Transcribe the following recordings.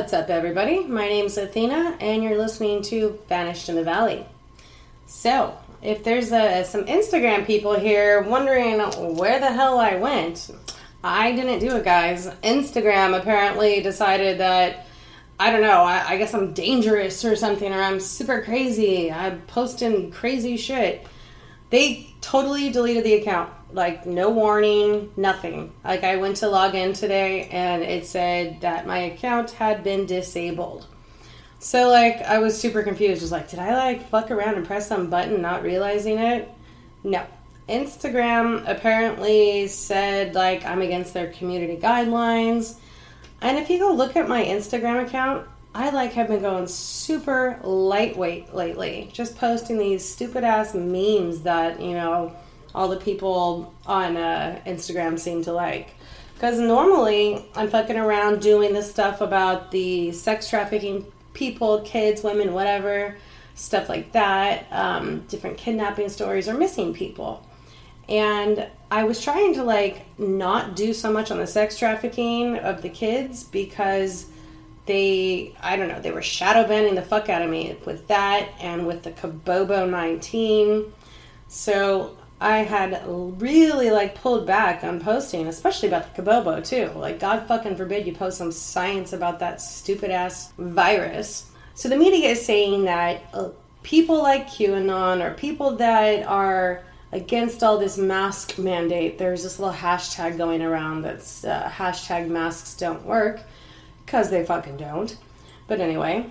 What's up, everybody? My name's Athena, and you're listening to Vanished in the Valley. So, if there's uh, some Instagram people here wondering where the hell I went, I didn't do it, guys. Instagram apparently decided that I don't know. I, I, guess I'm dangerous or something, or I'm super crazy. I'm posting crazy shit. They totally deleted the account. Like, no warning, nothing. Like, I went to log in today and it said that my account had been disabled. So, like, I was super confused. Was like, did I, like, fuck around and press some button not realizing it? No. Instagram apparently said, like, I'm against their community guidelines. And if you go look at my Instagram account, I like have been going super lightweight lately, just posting these stupid ass memes that you know all the people on uh, Instagram seem to like. Because normally I'm fucking around doing this stuff about the sex trafficking people, kids, women, whatever, stuff like that, um, different kidnapping stories or missing people. And I was trying to like not do so much on the sex trafficking of the kids because they I don't know, they were shadow banning the fuck out of me with that and with the Kabobo 19. So I had really like pulled back on posting, especially about the Kabobo too. Like God fucking forbid you post some science about that stupid ass virus. So the media is saying that uh, people like QAnon or people that are against all this mask mandate, there's this little hashtag going around that's uh, hashtag masks don't work because they fucking don't. But anyway,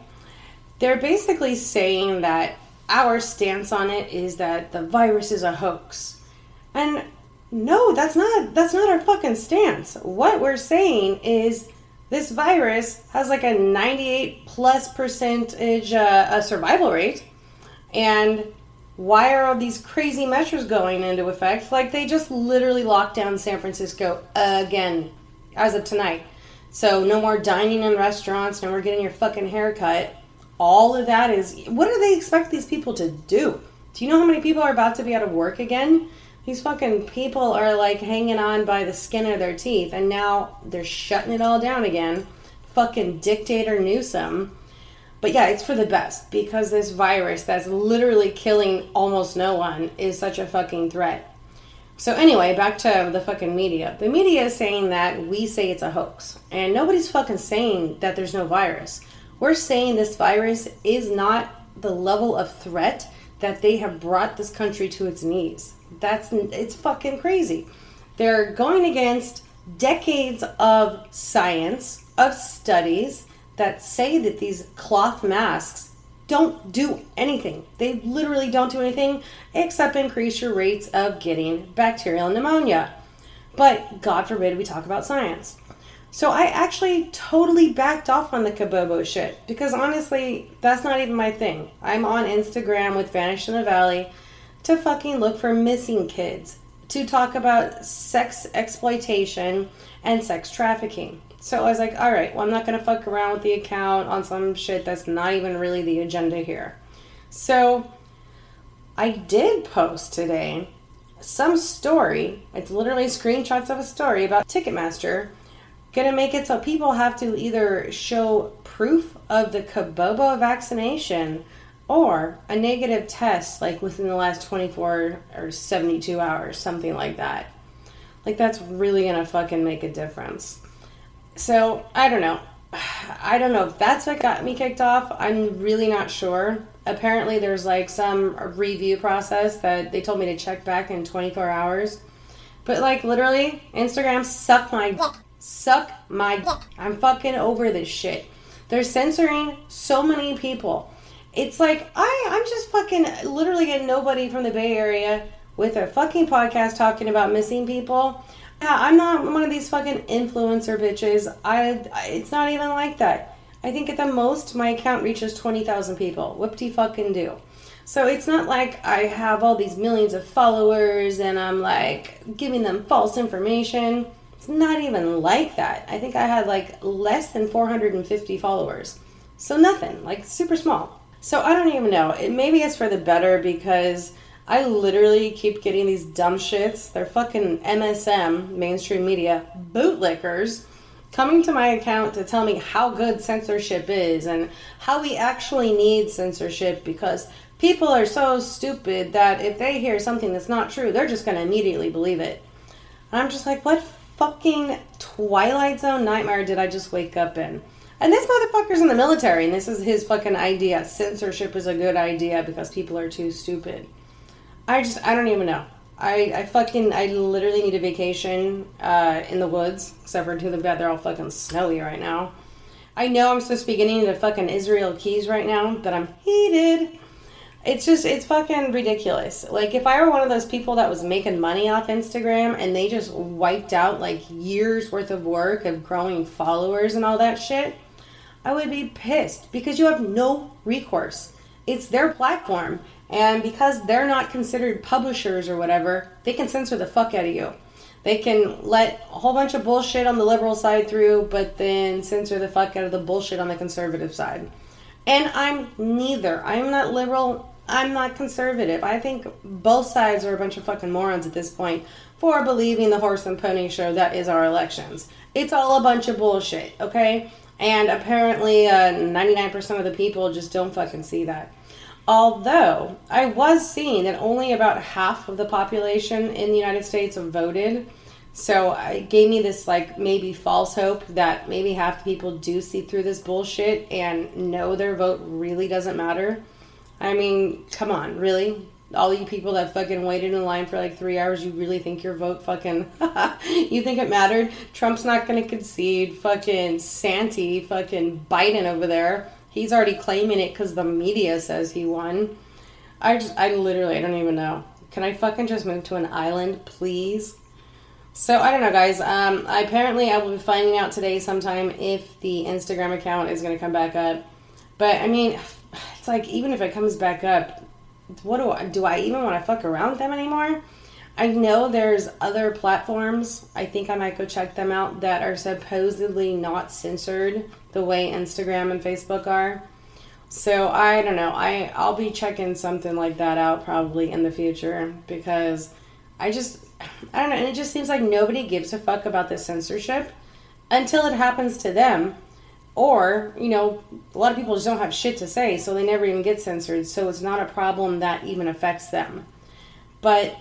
they're basically saying that our stance on it is that the virus is a hoax. And no, that's not that's not our fucking stance. What we're saying is this virus has like a 98 plus percentage uh, a survival rate and why are all these crazy measures going into effect like they just literally locked down san francisco again as of tonight so no more dining in restaurants, no more getting your fucking haircut. All of that is what do they expect these people to do? Do you know how many people are about to be out of work again? These fucking people are like hanging on by the skin of their teeth and now they're shutting it all down again. Fucking dictator Newsom. But yeah, it's for the best because this virus that's literally killing almost no one is such a fucking threat. So anyway, back to the fucking media. The media is saying that we say it's a hoax, and nobody's fucking saying that there's no virus. We're saying this virus is not the level of threat that they have brought this country to its knees. That's it's fucking crazy. They're going against decades of science, of studies that say that these cloth masks don't do anything. They literally don't do anything except increase your rates of getting bacterial pneumonia. But God forbid we talk about science. So I actually totally backed off on the Kabobo shit because honestly, that's not even my thing. I'm on Instagram with Vanish in the Valley to fucking look for missing kids, to talk about sex exploitation and sex trafficking. So I was like, all right, well, I'm not going to fuck around with the account on some shit that's not even really the agenda here. So I did post today some story. It's literally screenshots of a story about Ticketmaster. Gonna make it so people have to either show proof of the Kabobo vaccination or a negative test, like within the last 24 or 72 hours, something like that. Like, that's really gonna fucking make a difference. So I don't know. I don't know if that's what got me kicked off. I'm really not sure. Apparently, there's like some review process that they told me to check back in 24 hours. But like literally, Instagram suck my suck my. I'm fucking over this shit. They're censoring so many people. It's like I I'm just fucking literally getting nobody from the Bay Area with a fucking podcast talking about missing people yeah, I'm not one of these fucking influencer bitches. I, it's not even like that. I think at the most my account reaches 20,000 people. Whoop-de fucking do. So it's not like I have all these millions of followers and I'm like giving them false information. It's not even like that. I think I had like less than 450 followers. So nothing, like super small. So I don't even know. It, maybe it's for the better because I literally keep getting these dumb shits. They're fucking MSM, mainstream media, bootlickers. coming to my account to tell me how good censorship is and how we actually need censorship because people are so stupid that if they hear something that's not true, they're just going to immediately believe it. And I'm just like, what fucking Twilight Zone nightmare did I just wake up in? And this motherfucker's in the military, and this is his fucking idea. Censorship is a good idea because people are too stupid. I just, I don't even know. I, I fucking, I literally need a vacation uh, in the woods, except for too bad they're all fucking snowy right now. I know I'm supposed to be getting into fucking Israel Keyes right now, but I'm heated. It's just, it's fucking ridiculous. Like, if I were one of those people that was making money off Instagram and they just wiped out like years worth of work of growing followers and all that shit, I would be pissed because you have no recourse. It's their platform. And because they're not considered publishers or whatever, they can censor the fuck out of you. They can let a whole bunch of bullshit on the liberal side through, but then censor the fuck out of the bullshit on the conservative side. And I'm neither. I'm not liberal. I'm not conservative. I think both sides are a bunch of fucking morons at this point for believing the horse and pony show that is our elections. It's all a bunch of bullshit, okay? And apparently, uh, 99% of the people just don't fucking see that. Although I was seeing that only about half of the population in the United States voted. So uh, it gave me this, like, maybe false hope that maybe half the people do see through this bullshit and know their vote really doesn't matter. I mean, come on, really? all you people that fucking waited in line for like three hours, you really think your vote fucking, you think it mattered? Trump's not gonna concede. Fucking Santi, fucking Biden over there, he's already claiming it because the media says he won. I just, I literally, I don't even know. Can I fucking just move to an island, please? So I don't know, guys. Um, I, apparently I will be finding out today sometime if the Instagram account is gonna come back up. But I mean, it's like even if it comes back up, what do I do? I even want to fuck around with them anymore? I know there's other platforms. I think I might go check them out that are supposedly not censored the way Instagram and Facebook are. So I don't know. I I'll be checking something like that out probably in the future because I just I don't know. And it just seems like nobody gives a fuck about the censorship until it happens to them or, you know, a lot of people just don't have shit to say, so they never even get censored, so it's not a problem that even affects them. But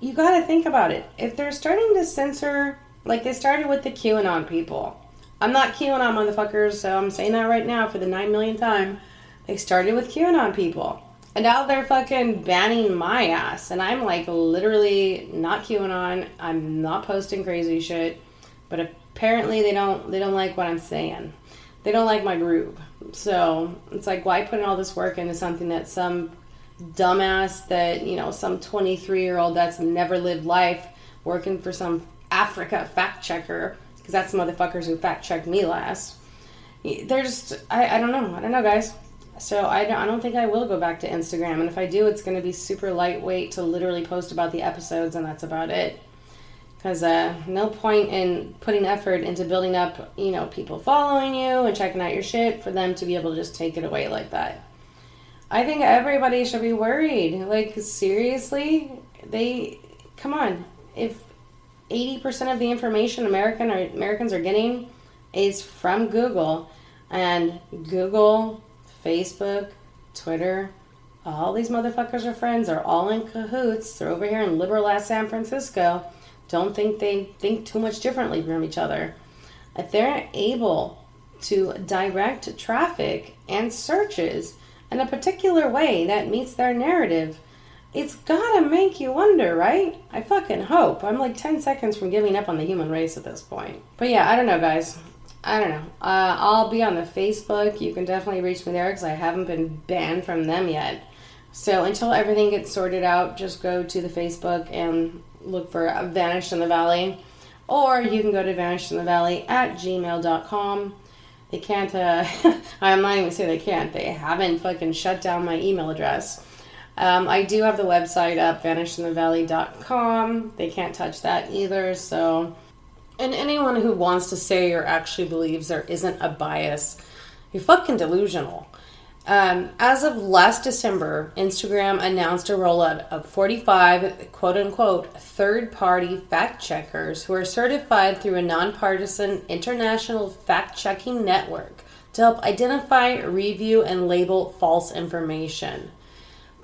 you got to think about it. If they're starting to censor, like they started with the QAnon people, I'm not QAnon motherfuckers, so I'm saying that right now for the 9 millionth time. They started with QAnon people. And now they're fucking banning my ass. And I'm like literally not QAnon. I'm not posting crazy shit. But apparently they don't they don't like what I'm saying. They don't like my groove. So it's like why put in all this work into something that some dumbass that you know some 23 year old that's never lived life working for some Africa fact checker because that's the motherfuckers who fact checked me last. They're just I, I don't know I don't know guys. So I don't, I don't think I will go back to Instagram, and if I do, it's going to be super lightweight to literally post about the episodes, and that's about it. Because uh, no point in putting effort into building up you know people following you and checking out your shit for them to be able to just take it away like that. I think everybody should be worried. Like seriously? They come on. If 80% of the information american or americans are getting is from google and google facebook twitter all these motherfuckers are friends They're all in cahoots they're over here in liberal ass san francisco don't think they think too much differently from each other. If they're able to direct traffic and searches in a particular way that meets their narrative, it's gotta make you wonder, right? I fucking hope. I'm like 10 seconds from giving up on the human race at this point. But yeah, I don't know, guys. I don't know. Uh, I'll be on the Facebook. You can definitely reach me there because I haven't been banned from them yet. So until everything gets sorted out, just go to the Facebook and look for Vanished in the Valley. Or you can go to vanishedinthevalley at gmail.com. They can't, uh, I'm not even saying they can't, they haven't fucking shut down my email address. Um, I do have the website up, vanishedinthevalley.com. They can't touch that either, so. And anyone who wants to say or actually believes there isn't a bias, you're fucking delusional. Um, as of last December, Instagram announced a rollout of 45 quote unquote third party fact checkers who are certified through a nonpartisan international fact checking network to help identify, review, and label false information.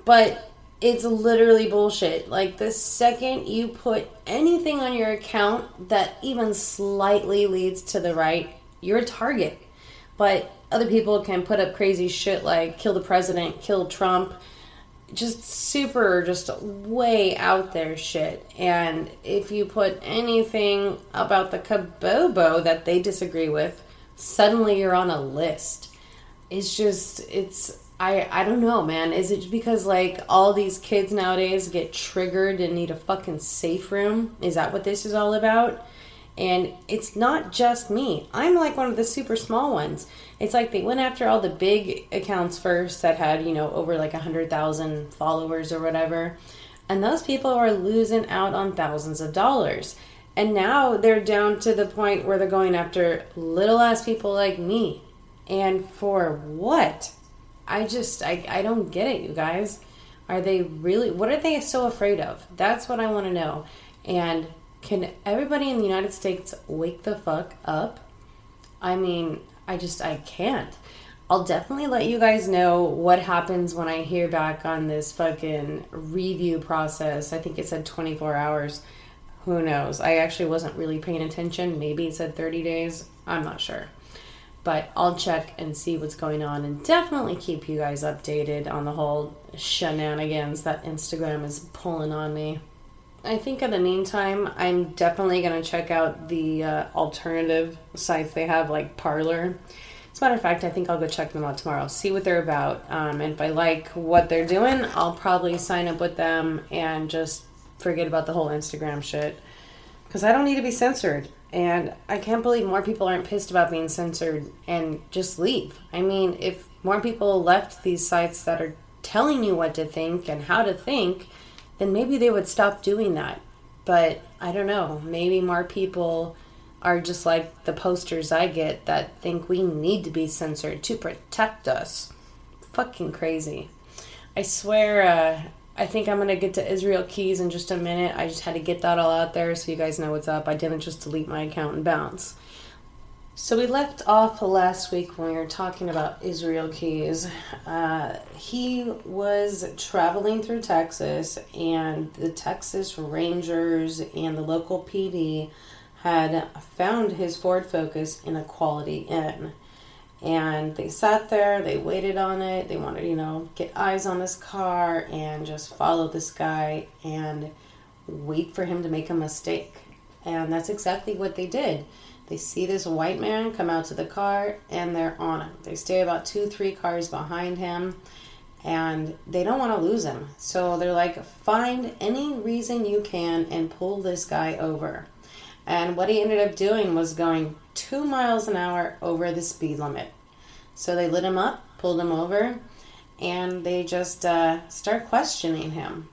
But it's literally bullshit. Like, the second you put anything on your account that even slightly leads to the right, you're a target. But other people can put up crazy shit like kill the president, kill Trump, just super, just way out there shit. And if you put anything about the Kabobo that they disagree with, suddenly you're on a list. It's just, it's, I, I don't know, man. Is it because like all these kids nowadays get triggered and need a fucking safe room? Is that what this is all about? And it's not just me. I'm like one of the super small ones. It's like they went after all the big accounts first that had, you know, over like a 100,000 followers or whatever. And those people are losing out on thousands of dollars. And now they're down to the point where they're going after little ass people like me. And for what? I just, I, I don't get it, you guys. Are they really, what are they so afraid of? That's what I want to know. And can everybody in the United States wake the fuck up? I mean, I just I can't. I'll definitely let you guys know what happens when I hear back on this fucking review process. I think it said 24 hours. Who knows? I actually wasn't really paying attention. Maybe it said 30 days. I'm not sure. But I'll check and see what's going on and definitely keep you guys updated on the whole shenanigans that Instagram is pulling on me. I think in the meantime, I'm definitely going to check out the uh, alternative sites they have, like Parler. As a matter of fact, I think I'll go check them out tomorrow, see what they're about. Um, and if I like what they're doing, I'll probably sign up with them and just forget about the whole Instagram shit. Because I don't need to be censored. And I can't believe more people aren't pissed about being censored and just leave. I mean, if more people left these sites that are telling you what to think and how to think, then maybe they would stop doing that. But I don't know. Maybe more people are just like the posters I get that think we need to be censored to protect us. Fucking crazy. I swear, uh, I think I'm gonna get to Israel Keyes in just a minute. I just had to get that all out there so you guys know what's up. I didn't just delete my account and bounce. So we left off last week when we were talking about Israel Keyes. Uh, he was traveling through Texas, and the Texas Rangers and the local PD had found his Ford Focus in a Quality Inn. And they sat there, they waited on it, they wanted, you know, get eyes on this car and just follow this guy and wait for him to make a mistake. And that's exactly what they did they see this white man come out to the car and they're on him. They stay about two, three cars behind him and they don't want to lose him. So they're like, find any reason you can and pull this guy over. And what he ended up doing was going two miles an hour over the speed limit. So they lit him up, pulled him over, and they just uh, start questioning him.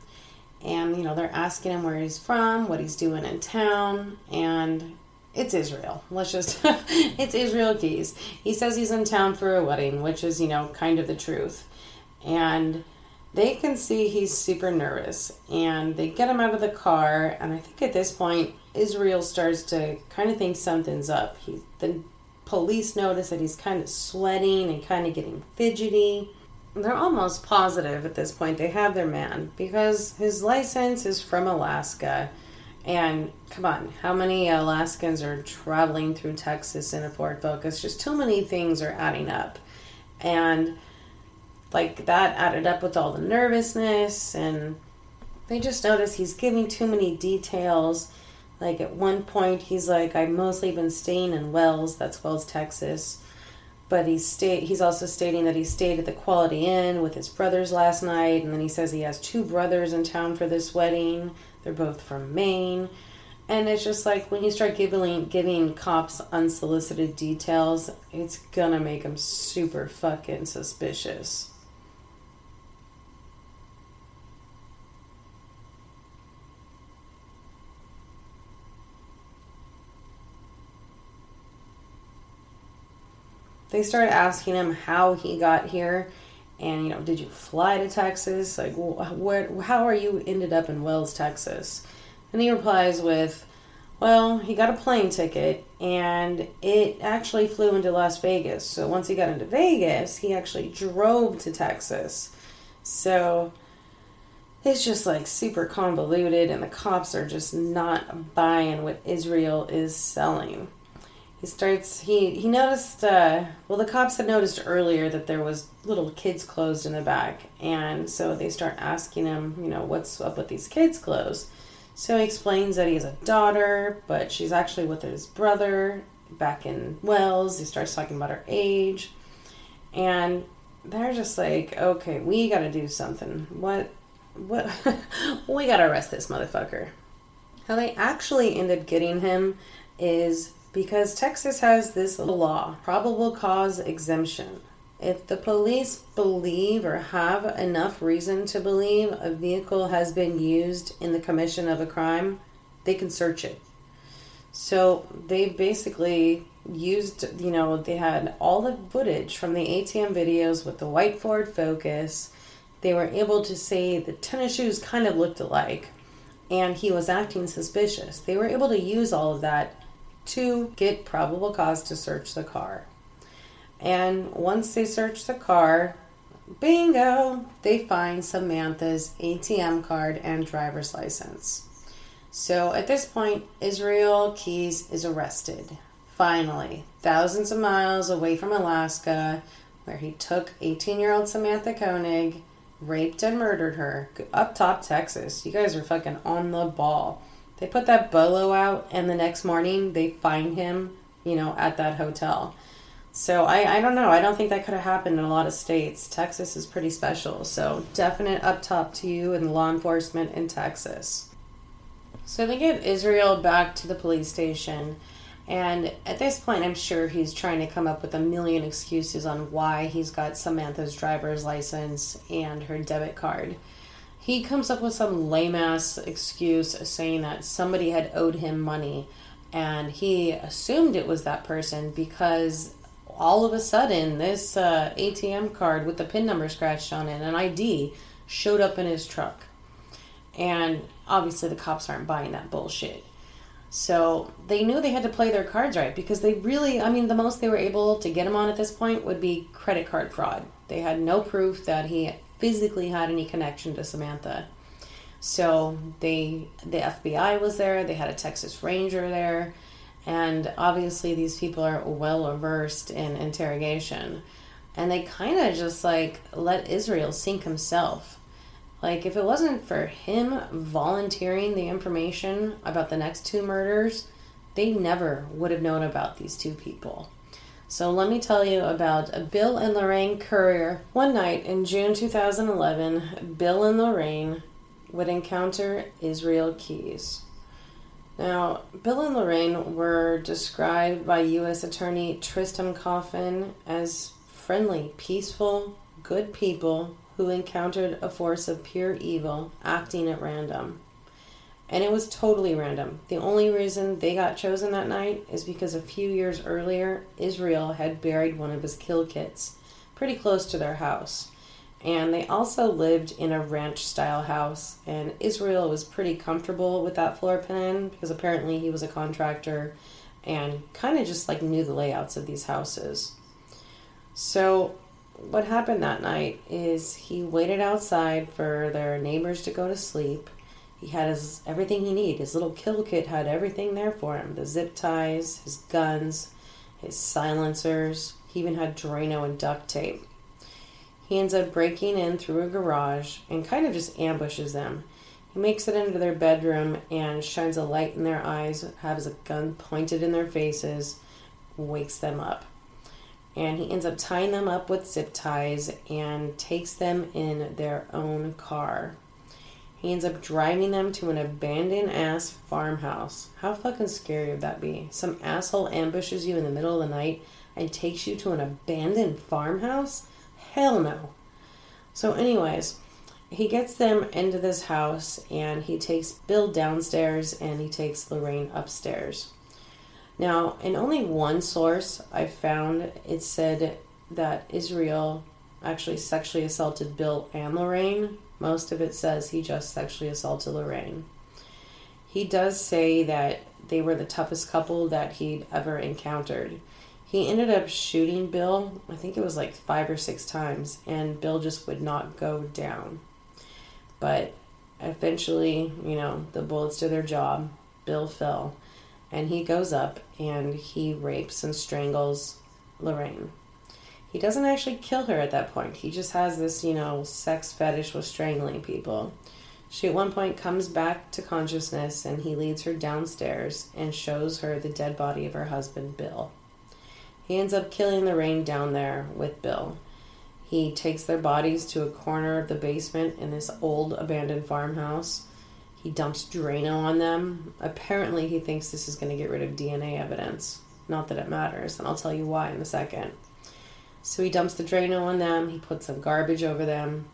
And, you know, they're asking him where he's from, what he's doing in town, and it's Israel. Let's just, it's Israel Keyes. He says he's in town for a wedding, which is, you know, kind of the truth. And they can see he's super nervous. And they get him out of the car. And I think at this point, Israel starts to kind of think something's up. He, the police notice that he's kind of sweating and kind of getting fidgety. They're almost positive at this point they have their man because his license is from Alaska and come on, how many Alaskans are traveling through Texas in a Ford Focus? Just too many things are adding up. And like that added up with all the nervousness and they just notice he's giving too many details. Like at one point he's like, I've mostly been staying in Wells, that's Wells, Texas. But he's stay he's also stating that he stayed at the Quality Inn with his brothers last night, and then he says he has two brothers in town for this wedding. They're both from Maine. And it's just like when you start giving giving cops unsolicited details, it's gonna make them super fucking suspicious. They started asking him how he got here, And you know, did you fly to Texas? Like, where? How are you ended up in Wells, Texas? And he replies with, "Well, he got a plane ticket, and it actually flew into Las Vegas. So once he got into Vegas, he actually drove to Texas. So." it's just like super convoluted and the cops are just not buying what israel is selling he starts he he noticed uh, well the cops had noticed earlier that there was little kids clothes in the back and so they start asking him you know what's up with these kids clothes. So he explains that he has a daughter but she's actually with his brother back in wells. He starts talking about her age. And they're just like okay we got to do something. What what we got to arrest this motherfucker. How they actually end up getting him is because Texas has this law, probable cause exemption. If the police believe or have enough reason to believe a vehicle has been used in the commission of a crime, they can search it. So they basically used, you know, they had all the footage from the ATM videos with the white Ford Focus. They were able to say the tennis shoes kind of looked alike and he was acting suspicious. They were able to use all of that to get probable cause to search the car. And once they search the car, bingo, they find Samantha's ATM card and driver's license. So at this point, Israel Keyes is arrested. Finally, thousands of miles away from Alaska, where he took 18 year old Samantha Koenig, raped and murdered her. Up top, Texas. You guys are fucking on the ball. They put that bolo out, and the next morning they find him, you know, at that hotel. So I, I don't know. I don't think that could have happened in a lot of states. Texas is pretty special. So definite up top to you and law enforcement in Texas. So they get Israel back to the police station. And at this point, I'm sure he's trying to come up with a million excuses on why he's got Samantha's driver's license and her debit card he comes up with some lame ass excuse saying that somebody had owed him money and he assumed it was that person because all of a sudden this uh, ATM card with the pin number scratched on it, an ID, showed up in his truck. And obviously the cops aren't buying that bullshit. So they knew they had to play their cards right because they really, I mean, the most they were able to get him on at this point would be credit card fraud. They had no proof that he physically had any connection to Samantha. So they the FBI was there, they had a Texas Ranger there, and obviously these people are well versed in interrogation. And they kind of just like let Israel sink himself. Like if it wasn't for him volunteering the information about the next two murders, they never would have known about these two people. So let me tell you about Bill and Lorraine Currier. One night in June 2011, Bill and Lorraine would encounter Israel Keys. Now, Bill and Lorraine were described by U.S. Attorney Tristram Coffin as friendly, peaceful, good people who encountered a force of pure evil acting at random. And it was totally random. The only reason they got chosen that night is because a few years earlier, Israel had buried one of his kill kits pretty close to their house. And they also lived in a ranch style house. And Israel was pretty comfortable with that floor plan because apparently he was a contractor and kind of just like knew the layouts of these houses. So, what happened that night is he waited outside for their neighbors to go to sleep he had his everything he needed. His little kill kit had everything there for him: the zip ties, his guns, his silencers. He even had Drano and duct tape. He ends up breaking in through a garage and kind of just ambushes them. He makes it into their bedroom and shines a light in their eyes, has a gun pointed in their faces, wakes them up. And he ends up tying them up with zip ties and takes them in their own car. He ends up driving them to an abandoned ass farmhouse. How fucking scary would that be? Some asshole ambushes you in the middle of the night and takes you to an abandoned farmhouse? Hell no. So, anyways, he gets them into this house and he takes Bill downstairs and he takes Lorraine upstairs. Now, in only one source I found, it said that Israel actually sexually assaulted Bill and Lorraine. Most of it says he just sexually assaulted Lorraine. He does say that they were the toughest couple that he'd ever encountered. He ended up shooting Bill, I think it was like five or six times, and Bill just would not go down. But eventually, you know, the bullets did their job. Bill fell, and he goes up and he rapes and strangles Lorraine. He doesn't actually kill her at that point. He just has this, you know, sex fetish with strangling people. She at one point comes back to consciousness and he leads her downstairs and shows her the dead body of her husband, Bill. He ends up killing Lorraine down there with Bill. He takes their bodies to a corner of the basement in this old abandoned farmhouse. He dumps Drano on them. Apparently, he thinks this is going to get rid of DNA evidence. Not that it matters, and I'll tell you why in a second. So he dumps the Drano on them, he puts some garbage over them,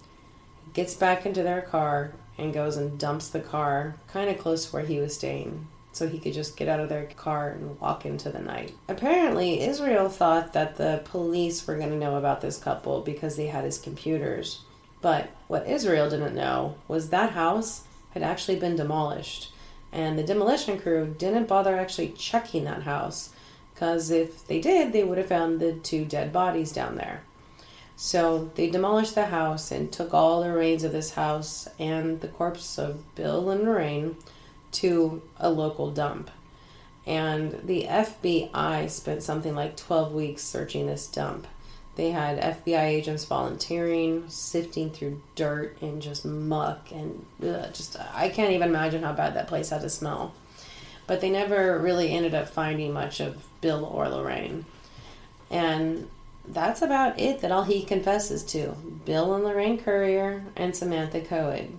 gets back into their car, and goes and dumps the car kind of close to where he was staying so he could just get out of their car and walk into the night. Apparently, Israel thought that the police were going to know about this couple because they had his computers. But what Israel didn't know was that house had actually been demolished. And the demolition crew didn't bother actually checking that house because if they did, they would have found the two dead bodies down there. So they demolished the house and took all the remains of this house and the corpse of Bill and Lorraine to a local dump. And the FBI spent something like 12 weeks searching this dump. They had FBI agents volunteering, sifting through dirt and just muck and ugh, just I can't even imagine how bad that place had to smell. But they never really ended up finding much of Bill or Lorraine. And that's about it that all he confesses to Bill and Lorraine Currier and Samantha Coed.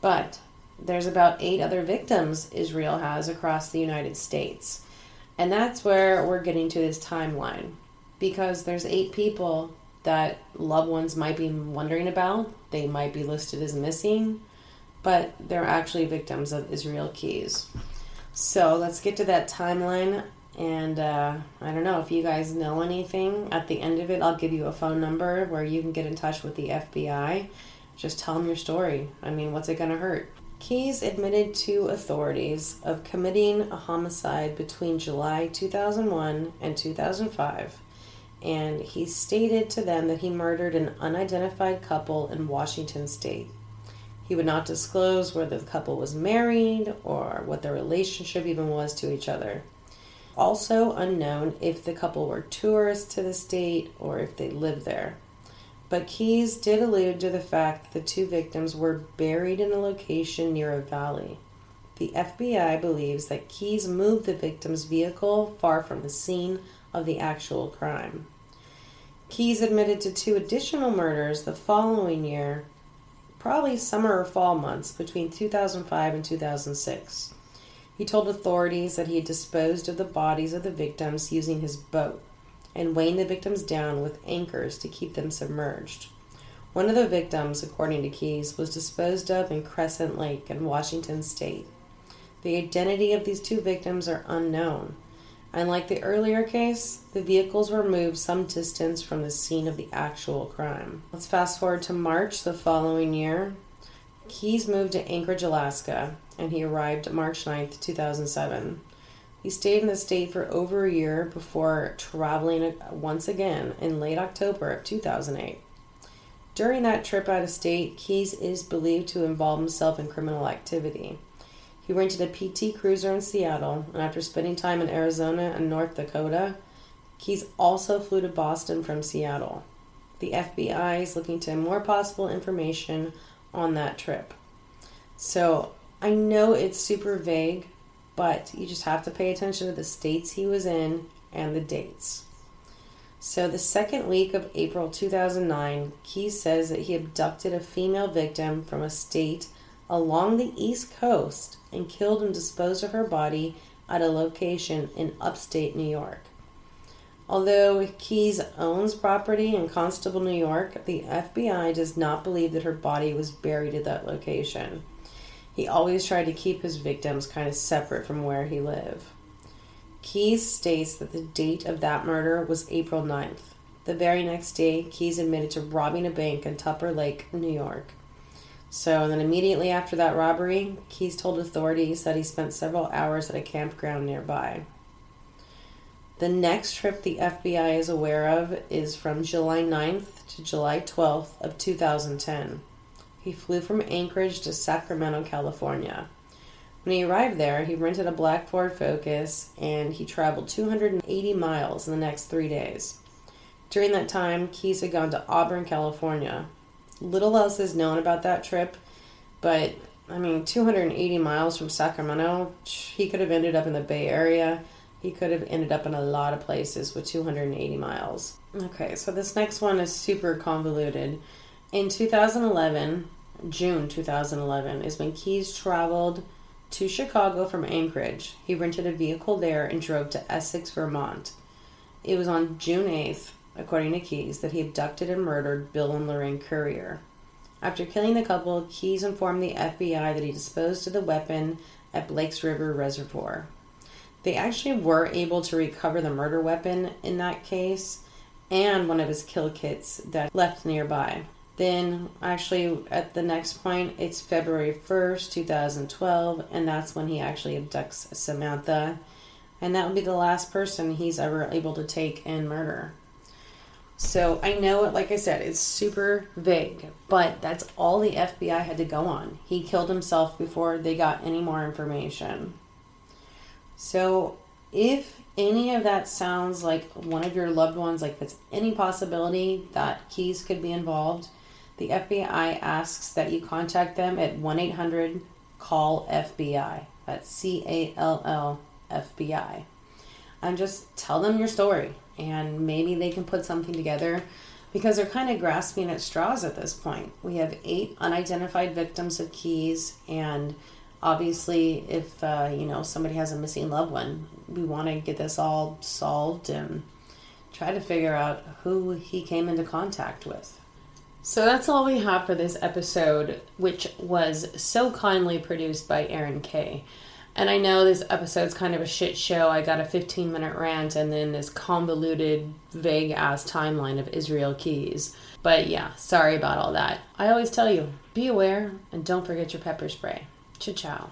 But there's about eight other victims Israel has across the United States. And that's where we're getting to this timeline. Because there's eight people that loved ones might be wondering about. They might be listed as missing, but they're actually victims of Israel Keyes. So let's get to that timeline. And uh, I don't know if you guys know anything. At the end of it, I'll give you a phone number where you can get in touch with the FBI. Just tell them your story. I mean, what's it going to hurt? Keyes admitted to authorities of committing a homicide between July 2001 and 2005, and he stated to them that he murdered an unidentified couple in Washington state. He would not disclose whether the couple was married or what their relationship even was to each other. Also unknown if the couple were tourists to the state or if they lived there but Keyes did allude to the fact that the two victims were buried in a location near a valley. The FBI believes that Keyes moved the victim's vehicle far from the scene of the actual crime. Keyes admitted to two additional murders the following year, probably summer or fall months between 2005 and 2006. He told authorities that he had disposed of the bodies of the victims using his boat and weighing the victims down with anchors to keep them submerged. One of the victims, according to Keyes, was disposed of in Crescent Lake in Washington state. The identity of these two victims are unknown. Unlike the earlier case, the vehicles were moved some distance from the scene of the actual crime. Let's fast forward to March the following year. Keyes moved to Anchorage, Alaska, and he arrived March 9th, 2007. He stayed in the state for over a year before traveling once again in late October of 2008. During that trip out of state, Keyes is believed to involve himself in criminal activity. He rented a PT Cruiser in Seattle, and after spending time in Arizona and North Dakota, Keyes also flew to Boston from Seattle. The FBI is looking to more possible information on that trip. So I know it's super vague, but you just have to pay attention to the states he was in and the dates. So, the second week of April 2009, Keyes says that he abducted a female victim from a state along the East Coast and killed and disposed of her body at a location in upstate New York. Although Keyes owns property in Constable, New York, the FBI does not believe that her body was buried at that location. He always tried to keep his victims kind of separate from where he lived. Keyes states that the date of that murder was April 9th. The very next day, Keyes admitted to robbing a bank in Tupper Lake, New York. So then, immediately after that robbery, Keyes told authorities that he spent several hours at a campground nearby. The next trip the FBI is aware of is from July 9th to July 12th of 2010. He flew from Anchorage to Sacramento, California. When he arrived there, he rented a black Ford Focus and he traveled 280 miles in the next three days. During that time, Keyes had gone to Auburn, California. Little else is known about that trip, but I mean, 280 miles from Sacramento, he could have ended up in the Bay Area. He could have ended up in a lot of places with 280 miles. Okay, so this next one is super convoluted. In 2011, June 2011, is when Keyes traveled to Chicago from Anchorage. He rented a vehicle there and drove to Essex, Vermont. It was on June 8th, according to Keyes, that he abducted and murdered Bill and Lorraine Currier. After killing the couple, Keyes informed the FBI that he disposed of the weapon at Blake's River Reservoir. They actually were able to recover the murder weapon in that case and one of his kill kits that left nearby. Then, actually, at the next point, it's February 1st, 2012, and that's when he actually abducts Samantha. And that would be the last person he's ever able to take and murder. So I know like I said, it's super vague, but that's all the FBI had to go on. He killed himself before they got any more information. So if any of that sounds like one of your loved ones, like there's any possibility that Keyes could be involved, the FBI asks that you contact them at 1 800 CALL FBI. That's C A L L F B I. And just tell them your story, and maybe they can put something together because they're kind of grasping at straws at this point. We have eight unidentified victims of Keyes, and obviously, if uh, you know somebody has a missing loved one, we want to get this all solved and try to figure out who he came into contact with. So that's all we have for this episode, which was so kindly produced by Aaron Kay. And I know this episode's kind of a shit show. I got a 15 minute rant and then this convoluted, vague ass timeline of Israel Keyes. But yeah, sorry about all that. I always tell you be aware and don't forget your pepper spray. Ciao, ciao.